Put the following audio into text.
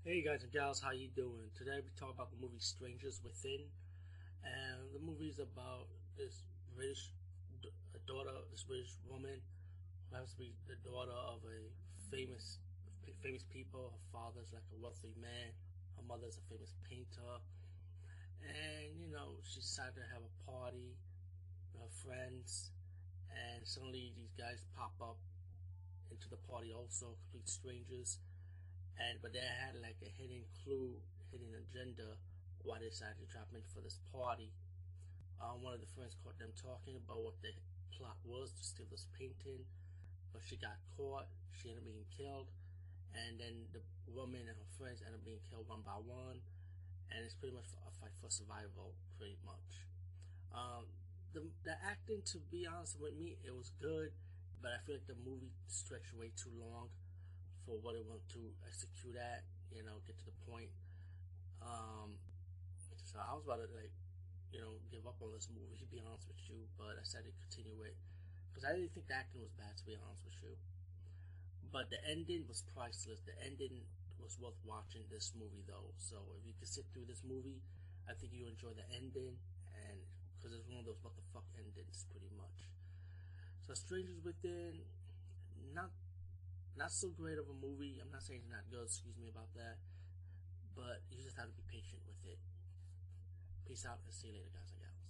Hey guys and gals, how you doing? Today we talk about the movie Strangers Within, and the movie is about this British daughter, this British woman who happens to be the daughter of a famous, famous people. Her father's like a wealthy man. Her mother's a famous painter, and you know she decided to have a party with her friends, and suddenly these guys pop up into the party also, complete strangers and but they had like a hidden clue, hidden agenda why they decided to drop in for this party. Um, one of the friends caught them talking about what the plot was to steal this painting, but she got caught. She ended up being killed, and then the woman and her friends ended up being killed one by one, and it's pretty much a fight for survival, pretty much. Um, the the acting, to be honest with me, it was good, but I feel like the movie stretched way too long for what it want to execute at, you know, get to the point. Um, so I was about to like, you know, give up on this movie, to be honest with you, but I said to continue it because I didn't think the acting was bad, to be honest with you. But the ending was priceless. The ending was worth watching this movie though. So if you can sit through this movie, I think you enjoy the ending, and because it's one of those what the fuck endings, pretty much. So Strangers Within, not not so great of a movie. I'm not saying it's not good, excuse me about that. But you just have to be patient with it. Peace out and see you later, guys.